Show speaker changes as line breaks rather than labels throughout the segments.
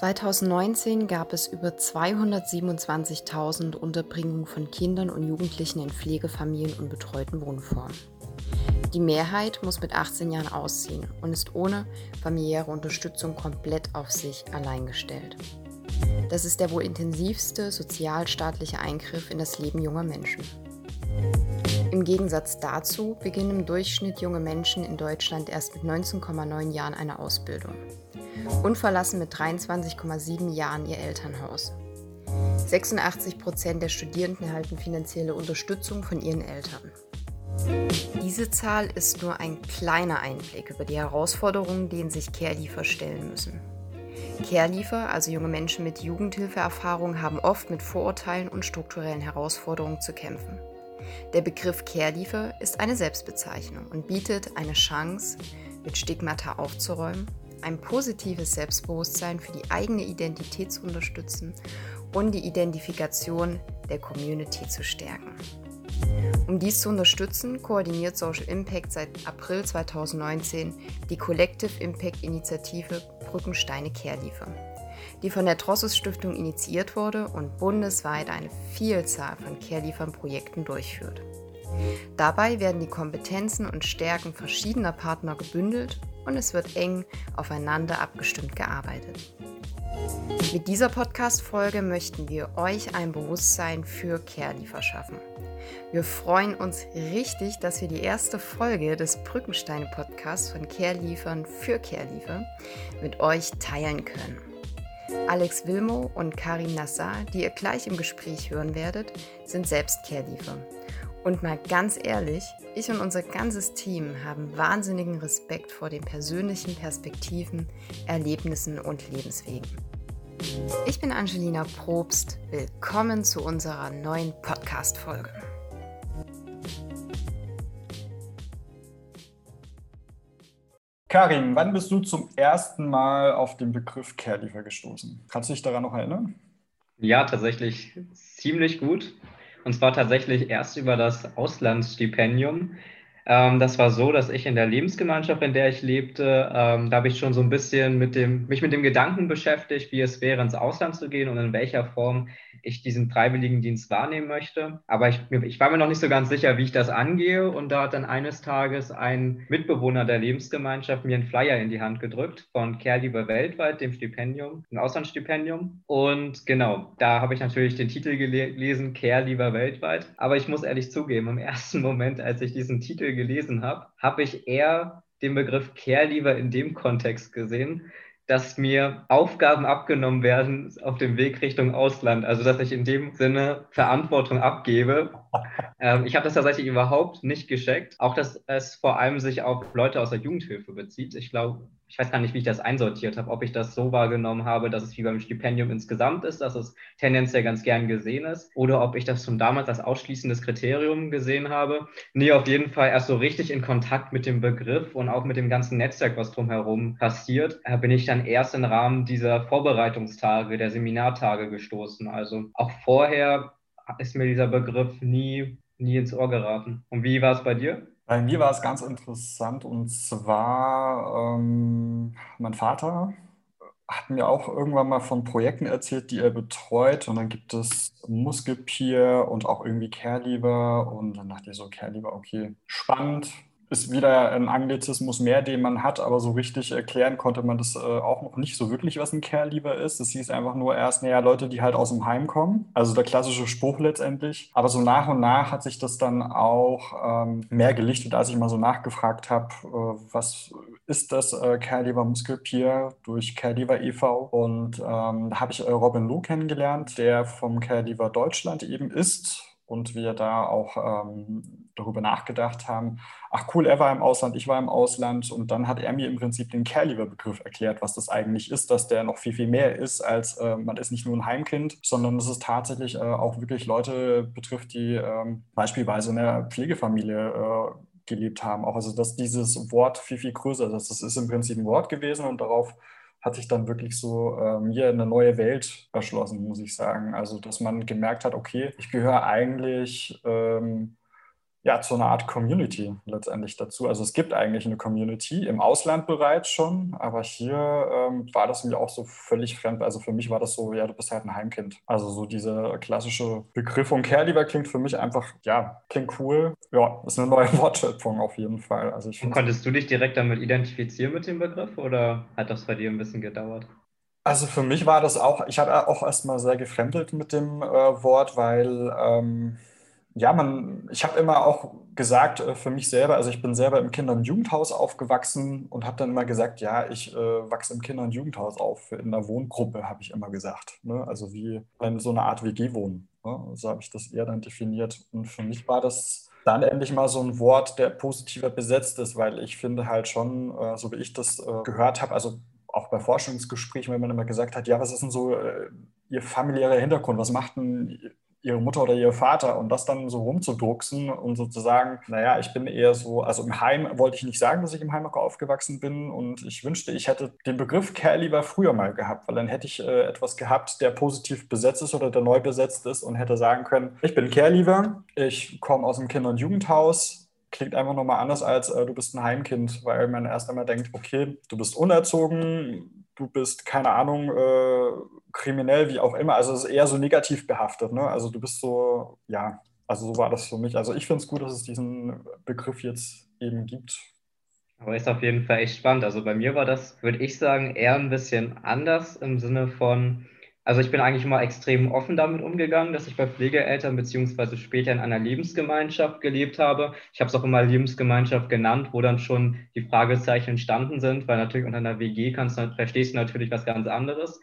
2019 gab es über 227.000 Unterbringungen von Kindern und Jugendlichen in Pflegefamilien und betreuten Wohnformen. Die Mehrheit muss mit 18 Jahren ausziehen und ist ohne familiäre Unterstützung komplett auf sich allein gestellt. Das ist der wohl intensivste sozialstaatliche Eingriff in das Leben junger Menschen. Im Gegensatz dazu beginnen im Durchschnitt junge Menschen in Deutschland erst mit 19,9 Jahren eine Ausbildung und verlassen mit 23,7 Jahren ihr Elternhaus. 86 Prozent der Studierenden erhalten finanzielle Unterstützung von ihren Eltern. Diese Zahl ist nur ein kleiner Einblick über die Herausforderungen, denen sich Careliefer stellen müssen. Careliefer, also junge Menschen mit Jugendhilfeerfahrung, haben oft mit Vorurteilen und strukturellen Herausforderungen zu kämpfen. Der Begriff Careliefer ist eine Selbstbezeichnung und bietet eine Chance, mit Stigmata aufzuräumen ein positives Selbstbewusstsein für die eigene Identität zu unterstützen und die Identifikation der Community zu stärken. Um dies zu unterstützen, koordiniert Social Impact seit April 2019 die Collective Impact Initiative Brückensteine Kehrliefer, die von der Trossus Stiftung initiiert wurde und bundesweit eine Vielzahl von Kehrliefern-Projekten durchführt. Dabei werden die Kompetenzen und Stärken verschiedener Partner gebündelt und es wird eng aufeinander abgestimmt gearbeitet. Mit dieser Podcast-Folge möchten wir euch ein Bewusstsein für Careliefer schaffen. Wir freuen uns richtig, dass wir die erste Folge des Brückensteine-Podcasts von Careliefern für Careliefer mit euch teilen können. Alex Wilmo und Karim Nassar, die ihr gleich im Gespräch hören werdet, sind selbst Careliefer und mal ganz ehrlich, ich und unser ganzes Team haben wahnsinnigen Respekt vor den persönlichen Perspektiven, Erlebnissen und Lebenswegen. Ich bin Angelina Probst. Willkommen zu unserer neuen Podcast-Folge.
Karin, wann bist du zum ersten Mal auf den Begriff Careliefer gestoßen? Kannst du dich daran noch erinnern?
Ja, tatsächlich ziemlich gut. Und zwar tatsächlich erst über das Auslandsstipendium. Ähm, das war so, dass ich in der Lebensgemeinschaft, in der ich lebte, ähm, da habe ich schon so ein bisschen mit dem, mich mit dem Gedanken beschäftigt, wie es wäre, ins Ausland zu gehen und in welcher Form ich diesen Freiwilligendienst wahrnehmen möchte. Aber ich, ich war mir noch nicht so ganz sicher, wie ich das angehe. Und da hat dann eines Tages ein Mitbewohner der Lebensgemeinschaft mir einen Flyer in die Hand gedrückt von Care Weltweit, dem Stipendium, ein Auslandsstipendium. Und genau, da habe ich natürlich den Titel gelesen, Care Weltweit. Aber ich muss ehrlich zugeben, im ersten Moment, als ich diesen Titel gelesen habe, habe ich eher den Begriff Care in dem Kontext gesehen, dass mir Aufgaben abgenommen werden auf dem Weg Richtung Ausland. Also dass ich in dem Sinne Verantwortung abgebe. Ähm, ich habe das tatsächlich überhaupt nicht gescheckt. Auch dass es vor allem sich auf Leute aus der Jugendhilfe bezieht. Ich glaube, ich weiß gar nicht, wie ich das einsortiert habe, ob ich das so wahrgenommen habe, dass es wie beim Stipendium insgesamt ist, dass es tendenziell ganz gern gesehen ist, oder ob ich das schon damals als ausschließendes Kriterium gesehen habe. Nee, auf jeden Fall erst so richtig in Kontakt mit dem Begriff und auch mit dem ganzen Netzwerk, was drumherum passiert, äh, bin ich dann erst im Rahmen dieser Vorbereitungstage, der Seminartage gestoßen. Also auch vorher ist mir dieser Begriff nie, nie ins Ohr geraten. Und wie war es bei dir?
Bei mir war es ganz interessant und zwar ähm, mein Vater hat mir auch irgendwann mal von Projekten erzählt, die er betreut und dann gibt es Muskelpier und auch irgendwie Care und dann dachte ich so, Care okay, spannend, ist wieder ein Anglizismus mehr, den man hat, aber so richtig erklären konnte man das äh, auch noch nicht so wirklich, was ein Care-Lieber ist. Das hieß einfach nur erst, naja, Leute, die halt aus dem Heim kommen. Also der klassische Spruch letztendlich. Aber so nach und nach hat sich das dann auch ähm, mehr gelichtet, als ich mal so nachgefragt habe, äh, was ist das äh, Care-Lieber Muskelpier durch Care-Lieber e.V. Und ähm, da habe ich äh, Robin Lou kennengelernt, der vom Care-Lieber Deutschland eben ist und wir da auch ähm, darüber nachgedacht haben, ach cool, er war im Ausland, ich war im Ausland und dann hat er mir im Prinzip den Care-Leaver-Begriff erklärt, was das eigentlich ist, dass der noch viel, viel mehr ist, als äh, man ist nicht nur ein Heimkind, sondern dass es tatsächlich äh, auch wirklich Leute betrifft, die äh, beispielsweise in einer Pflegefamilie äh, gelebt haben. Auch also, dass dieses Wort viel, viel größer ist. Das ist im Prinzip ein Wort gewesen und darauf hat sich dann wirklich so äh, mir eine neue Welt erschlossen, muss ich sagen. Also, dass man gemerkt hat, okay, ich gehöre eigentlich ähm, ja, zu einer Art Community letztendlich dazu. Also es gibt eigentlich eine Community im Ausland bereits schon, aber hier ähm, war das mir auch so völlig fremd. Also für mich war das so, ja, du bist halt ein Heimkind. Also so dieser klassische Begriff von Care-Lieber klingt für mich einfach, ja, klingt cool. Ja, ist eine neue Wortschöpfung auf jeden Fall. Also ich
konntest du dich direkt damit identifizieren mit dem Begriff oder hat das bei dir ein bisschen gedauert?
Also für mich war das auch, ich habe auch erstmal sehr gefremdelt mit dem äh, Wort, weil ähm, ja, man, ich habe immer auch gesagt äh, für mich selber, also ich bin selber im Kinder- und Jugendhaus aufgewachsen und habe dann immer gesagt, ja, ich äh, wachse im Kinder- und Jugendhaus auf, in einer Wohngruppe, habe ich immer gesagt. Ne? Also wie in so einer Art WG-Wohnen. Ne? So habe ich das eher dann definiert. Und für mich war das dann endlich mal so ein Wort, der positiver besetzt ist, weil ich finde halt schon, äh, so wie ich das äh, gehört habe, also auch bei Forschungsgesprächen, wenn man immer gesagt hat, ja, was ist denn so äh, Ihr familiärer Hintergrund? Was macht denn ihre Mutter oder ihr Vater und das dann so rumzudrucksen und sozusagen, naja, ich bin eher so, also im Heim wollte ich nicht sagen, dass ich im Heimacker aufgewachsen bin und ich wünschte, ich hätte den Begriff Kerl lieber früher mal gehabt, weil dann hätte ich äh, etwas gehabt, der positiv besetzt ist oder der neu besetzt ist und hätte sagen können, ich bin Kerl lieber, ich komme aus dem Kinder- und Jugendhaus, klingt einfach nochmal anders als äh, du bist ein Heimkind, weil man erst einmal denkt, okay, du bist unerzogen, du bist, keine Ahnung, äh, kriminell, wie auch immer. Also es ist eher so negativ behaftet. Ne? Also du bist so, ja, also so war das für mich. Also ich finde es gut, dass es diesen Begriff jetzt eben gibt.
Aber ist auf jeden Fall echt spannend. Also bei mir war das, würde ich sagen, eher ein bisschen anders im Sinne von, also ich bin eigentlich immer extrem offen damit umgegangen, dass ich bei Pflegeeltern beziehungsweise später in einer Lebensgemeinschaft gelebt habe. Ich habe es auch immer Lebensgemeinschaft genannt, wo dann schon die Fragezeichen entstanden sind, weil natürlich unter einer WG kannst du, verstehst du natürlich was ganz anderes.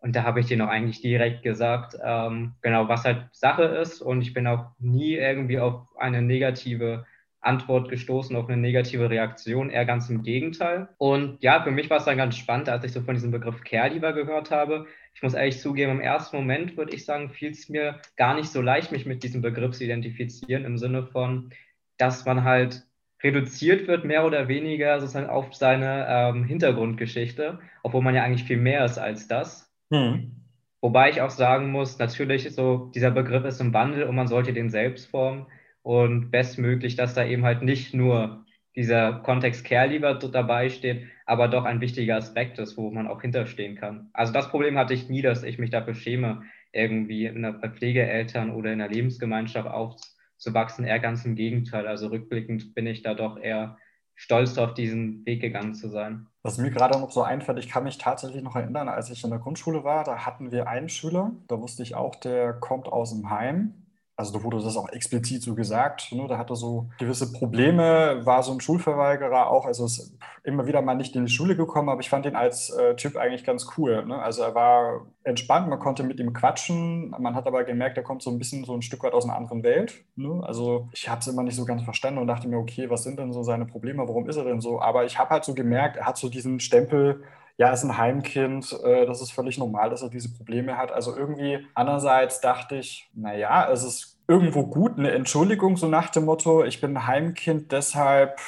Und da habe ich denen auch eigentlich direkt gesagt, ähm, genau, was halt Sache ist. Und ich bin auch nie irgendwie auf eine negative Antwort gestoßen, auf eine negative Reaktion, eher ganz im Gegenteil. Und ja, für mich war es dann ganz spannend, als ich so von diesem Begriff Care-Lieber gehört habe. Ich muss ehrlich zugeben, im ersten Moment würde ich sagen, fiel es mir gar nicht so leicht, mich mit diesem Begriff zu identifizieren, im Sinne von, dass man halt reduziert wird, mehr oder weniger sozusagen auf seine ähm, Hintergrundgeschichte, obwohl man ja eigentlich viel mehr ist als das. Hm. Wobei ich auch sagen muss, natürlich so, dieser Begriff ist im Wandel und man sollte den selbst formen und bestmöglich, dass da eben halt nicht nur dieser Kontext Care-Lieber dabei steht, aber doch ein wichtiger Aspekt ist, wo man auch hinterstehen kann. Also das Problem hatte ich nie, dass ich mich dafür schäme, irgendwie in einer Pflegeeltern oder in einer Lebensgemeinschaft aufzuwachsen. Eher ganz im Gegenteil. Also rückblickend bin ich da doch eher stolz auf diesen Weg gegangen zu sein.
Was mir gerade noch so einfällt, ich kann mich tatsächlich noch erinnern, als ich in der Grundschule war, da hatten wir einen Schüler, da wusste ich auch, der kommt aus dem Heim also da wurde das auch explizit so gesagt, ne? da hatte so gewisse Probleme, war so ein Schulverweigerer auch, also ist immer wieder mal nicht in die Schule gekommen, aber ich fand ihn als äh, Typ eigentlich ganz cool. Ne? Also er war entspannt, man konnte mit ihm quatschen, man hat aber gemerkt, er kommt so ein bisschen so ein Stück weit aus einer anderen Welt. Ne? Also ich habe es immer nicht so ganz verstanden und dachte mir, okay, was sind denn so seine Probleme, warum ist er denn so? Aber ich habe halt so gemerkt, er hat so diesen Stempel, ja, ist ein Heimkind, äh, das ist völlig normal, dass er diese Probleme hat. Also irgendwie andererseits dachte ich, naja, es ist irgendwo gut, eine Entschuldigung, so nach dem Motto, ich bin Heimkind, deshalb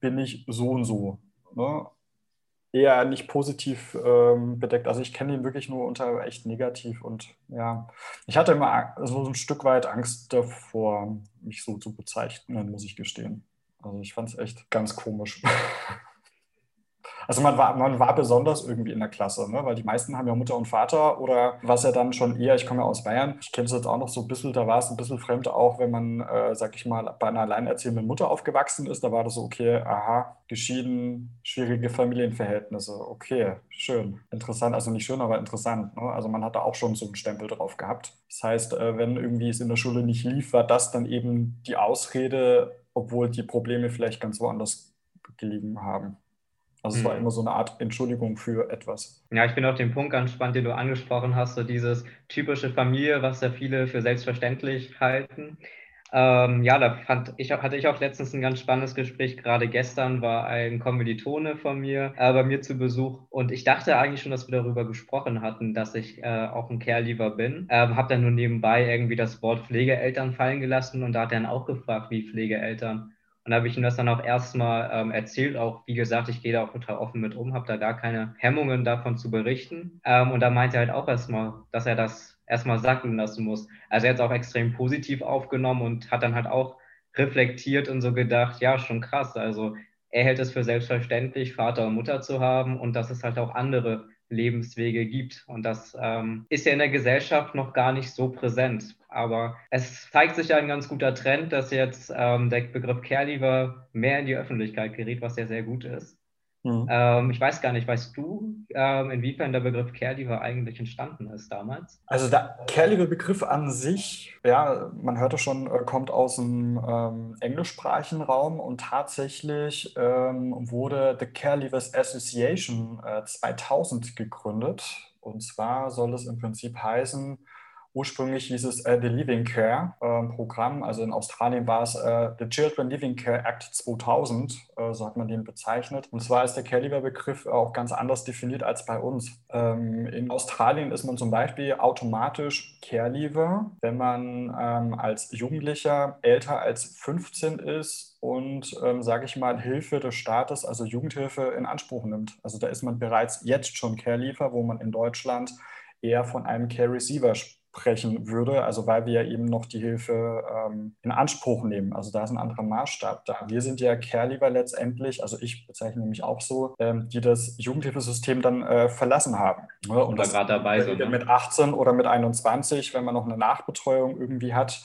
bin ich so und so. Ne? Eher nicht positiv ähm, bedeckt. Also ich kenne ihn wirklich nur unter echt negativ und ja, ich hatte immer so ein Stück weit Angst davor, mich so zu bezeichnen, muss ich gestehen. Also ich fand es echt ganz komisch. Also man war, man war besonders irgendwie in der Klasse, ne? weil die meisten haben ja Mutter und Vater oder was ja dann schon eher, ich komme ja aus Bayern, ich kenne es jetzt auch noch so ein bisschen, da war es ein bisschen fremd auch, wenn man, äh, sag ich mal, bei einer alleinerziehenden Mutter aufgewachsen ist, da war das so, okay, aha, geschieden, schwierige Familienverhältnisse, okay, schön, interessant, also nicht schön, aber interessant. Ne? Also man hatte auch schon so einen Stempel drauf gehabt. Das heißt, äh, wenn irgendwie es in der Schule nicht lief, war das dann eben die Ausrede, obwohl die Probleme vielleicht ganz woanders gelegen haben. Also es war mhm. immer so eine Art Entschuldigung für etwas.
Ja, ich finde auch den Punkt ganz spannend, den du angesprochen hast, so dieses typische Familie, was ja viele für selbstverständlich halten. Ähm, ja, da fand ich, hatte ich auch letztens ein ganz spannendes Gespräch. Gerade gestern war ein Kommilitone von mir äh, bei mir zu Besuch und ich dachte eigentlich schon, dass wir darüber gesprochen hatten, dass ich äh, auch ein Care-Lieber bin. Ähm, habe dann nur nebenbei irgendwie das Wort Pflegeeltern fallen gelassen und da hat er dann auch gefragt, wie Pflegeeltern. Und da habe ich ihm das dann auch erstmal ähm, erzählt. Auch wie gesagt, ich gehe da auch total offen mit um, habe da gar keine Hemmungen davon zu berichten. Ähm, und da meinte er halt auch erstmal, dass er das erstmal sacken lassen muss. Also er hat es auch extrem positiv aufgenommen und hat dann halt auch reflektiert und so gedacht, ja, schon krass. Also er hält es für selbstverständlich, Vater und Mutter zu haben und dass es halt auch andere Lebenswege gibt. Und das ähm, ist ja in der Gesellschaft noch gar nicht so präsent. Aber es zeigt sich ja ein ganz guter Trend, dass jetzt ähm, der Begriff Care-Leaver mehr in die Öffentlichkeit gerät, was ja sehr gut ist. Mhm. Ähm, ich weiß gar nicht, weißt du, ähm, inwiefern der Begriff Care-Leaver eigentlich entstanden ist damals?
Also der Care-Leaver-Begriff an sich, ja, man hörte schon, äh, kommt aus dem ähm, englischsprachigen Raum und tatsächlich ähm, wurde the Care-Leavers Association äh, 2000 gegründet. Und zwar soll es im Prinzip heißen, Ursprünglich hieß es äh, The Living Care äh, Programm, also in Australien war es äh, The Children Living Care Act 2000, äh, so hat man den bezeichnet. Und zwar ist der Care-Leaver-Begriff auch ganz anders definiert als bei uns. Ähm, in Australien ist man zum Beispiel automatisch Care-Leaver, wenn man ähm, als Jugendlicher älter als 15 ist und, ähm, sage ich mal, Hilfe des Staates, also Jugendhilfe, in Anspruch nimmt. Also da ist man bereits jetzt schon Care-Leaver, wo man in Deutschland eher von einem Care-Receiver spricht sprechen würde, also weil wir eben noch die Hilfe ähm, in Anspruch nehmen. Also da ist ein anderer Maßstab da. Wir sind ja Care-Leaver letztendlich, also ich bezeichne mich auch so, ähm, die das Jugendhilfesystem dann äh, verlassen haben.
Ne? Und oder gerade dabei sind.
Ne? Mit 18 oder mit 21, wenn man noch eine Nachbetreuung irgendwie hat,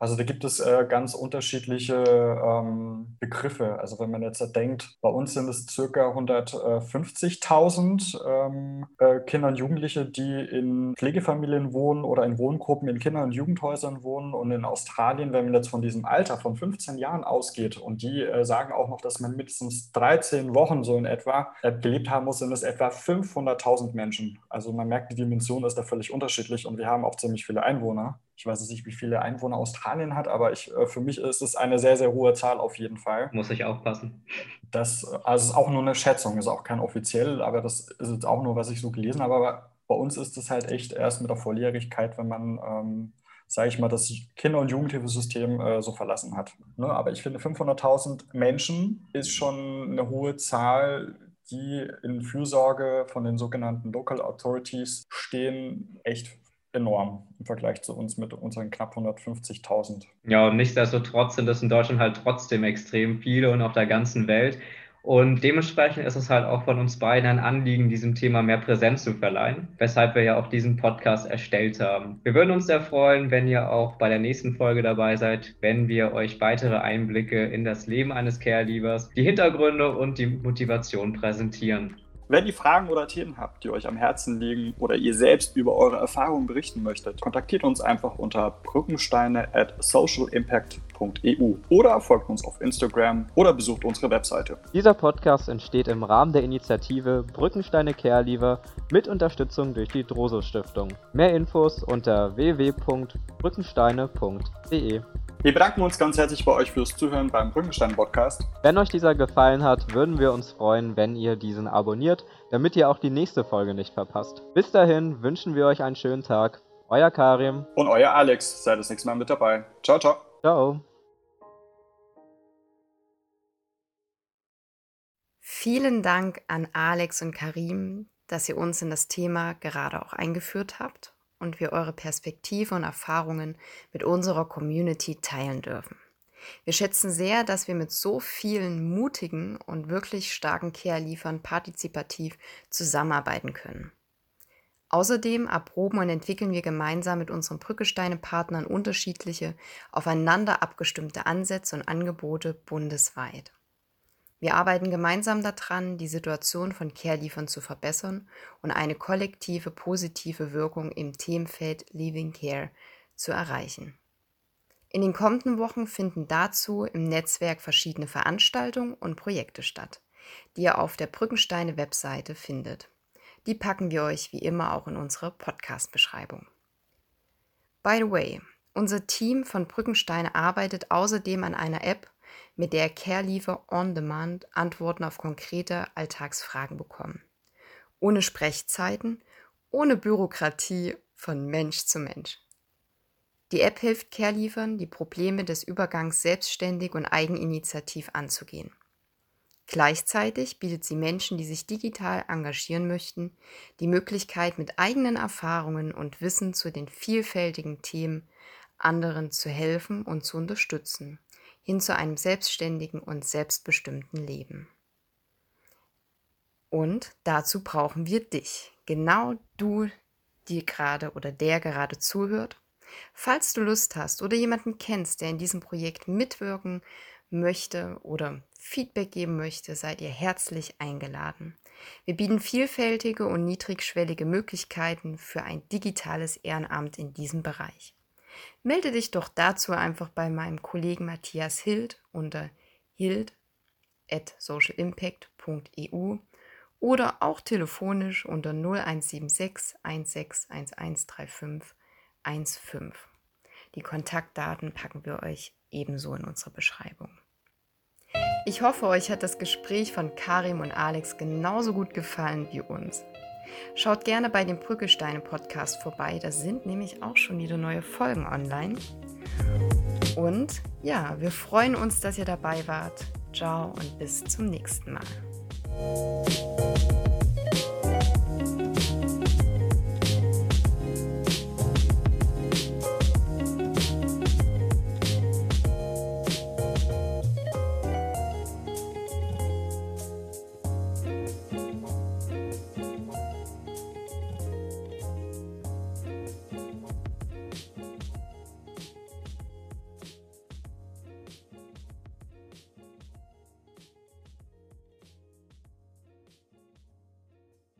also da gibt es äh, ganz unterschiedliche ähm, Begriffe. Also wenn man jetzt denkt, bei uns sind es circa 150.000 ähm, äh, Kinder und Jugendliche, die in Pflegefamilien wohnen oder in Wohngruppen in Kinder- und Jugendhäusern wohnen. Und in Australien, wenn man jetzt von diesem Alter von 15 Jahren ausgeht und die äh, sagen auch noch, dass man mindestens 13 Wochen so in etwa äh, gelebt haben muss, sind es etwa 500.000 Menschen. Also man merkt, die Dimension ist da völlig unterschiedlich und wir haben auch ziemlich viele Einwohner. Ich weiß nicht, wie viele Einwohner Australien hat, aber ich, äh, für mich ist es eine sehr, sehr hohe Zahl auf jeden Fall.
Muss ich aufpassen.
Das also ist auch nur eine Schätzung, ist auch kein offiziell, aber das ist jetzt auch nur, was ich so gelesen habe. Aber bei uns ist es halt echt erst mit der Volljährigkeit, wenn man, ähm, sage ich mal, das Kinder- und Jugendhilfesystem äh, so verlassen hat. Ne? Aber ich finde, 500.000 Menschen ist schon eine hohe Zahl, die in Fürsorge von den sogenannten Local Authorities stehen, echt enorm im Vergleich zu uns mit unseren knapp 150.000.
Ja, und nichtsdestotrotz sind das in Deutschland halt trotzdem extrem viele und auf der ganzen Welt. Und dementsprechend ist es halt auch von uns beiden ein Anliegen, diesem Thema mehr Präsenz zu verleihen, weshalb wir ja auch diesen Podcast erstellt haben. Wir würden uns sehr freuen, wenn ihr auch bei der nächsten Folge dabei seid, wenn wir euch weitere Einblicke in das Leben eines Care-Liebers, die Hintergründe und die Motivation präsentieren.
Wenn ihr Fragen oder Themen habt, die euch am Herzen liegen oder ihr selbst über eure Erfahrungen berichten möchtet, kontaktiert uns einfach unter brückensteine at socialimpact.eu oder folgt uns auf Instagram oder besucht unsere Webseite.
Dieser Podcast entsteht im Rahmen der Initiative Brückensteine Care Leaver mit Unterstützung durch die Droso Stiftung. Mehr Infos unter www.brückensteine.de.
Wir bedanken uns ganz herzlich bei euch fürs Zuhören beim Brückenstein Podcast.
Wenn euch dieser gefallen hat, würden wir uns freuen, wenn ihr diesen abonniert, damit ihr auch die nächste Folge nicht verpasst. Bis dahin wünschen wir euch einen schönen Tag. Euer Karim.
Und euer Alex. Seid das nächste Mal mit dabei. Ciao, ciao.
Ciao.
Vielen Dank an Alex und Karim, dass ihr uns in das Thema gerade auch eingeführt habt und wir eure Perspektive und Erfahrungen mit unserer Community teilen dürfen. Wir schätzen sehr, dass wir mit so vielen mutigen und wirklich starken Care-Liefern partizipativ zusammenarbeiten können. Außerdem erproben und entwickeln wir gemeinsam mit unseren Brückesteine-Partnern unterschiedliche, aufeinander abgestimmte Ansätze und Angebote bundesweit. Wir arbeiten gemeinsam daran, die Situation von Care-Liefern zu verbessern und eine kollektive positive Wirkung im Themenfeld Living Care zu erreichen. In den kommenden Wochen finden dazu im Netzwerk verschiedene Veranstaltungen und Projekte statt, die ihr auf der Brückensteine Webseite findet. Die packen wir euch wie immer auch in unsere Podcast-Beschreibung. By the way, unser Team von Brückensteine arbeitet außerdem an einer App, mit der Care-Liefer on Demand Antworten auf konkrete Alltagsfragen bekommen. Ohne Sprechzeiten, ohne Bürokratie von Mensch zu Mensch. Die App hilft Care-Liefern, die Probleme des Übergangs selbstständig und eigeninitiativ anzugehen. Gleichzeitig bietet sie Menschen, die sich digital engagieren möchten, die Möglichkeit, mit eigenen Erfahrungen und Wissen zu den vielfältigen Themen anderen zu helfen und zu unterstützen hin zu einem selbstständigen und selbstbestimmten Leben. Und dazu brauchen wir dich, genau du, die gerade oder der gerade zuhört. Falls du Lust hast oder jemanden kennst, der in diesem Projekt mitwirken möchte oder Feedback geben möchte, seid ihr herzlich eingeladen. Wir bieten vielfältige und niedrigschwellige Möglichkeiten für ein digitales Ehrenamt in diesem Bereich. Melde dich doch dazu einfach bei meinem Kollegen Matthias Hild unter hild at socialimpact.eu oder auch telefonisch unter 0176 161135 15. Die Kontaktdaten packen wir euch ebenso in unsere Beschreibung. Ich hoffe, euch hat das Gespräch von Karim und Alex genauso gut gefallen wie uns. Schaut gerne bei dem Brückesteine Podcast vorbei, da sind nämlich auch schon wieder neue Folgen online. Und ja, wir freuen uns, dass ihr dabei wart. Ciao und bis zum nächsten Mal.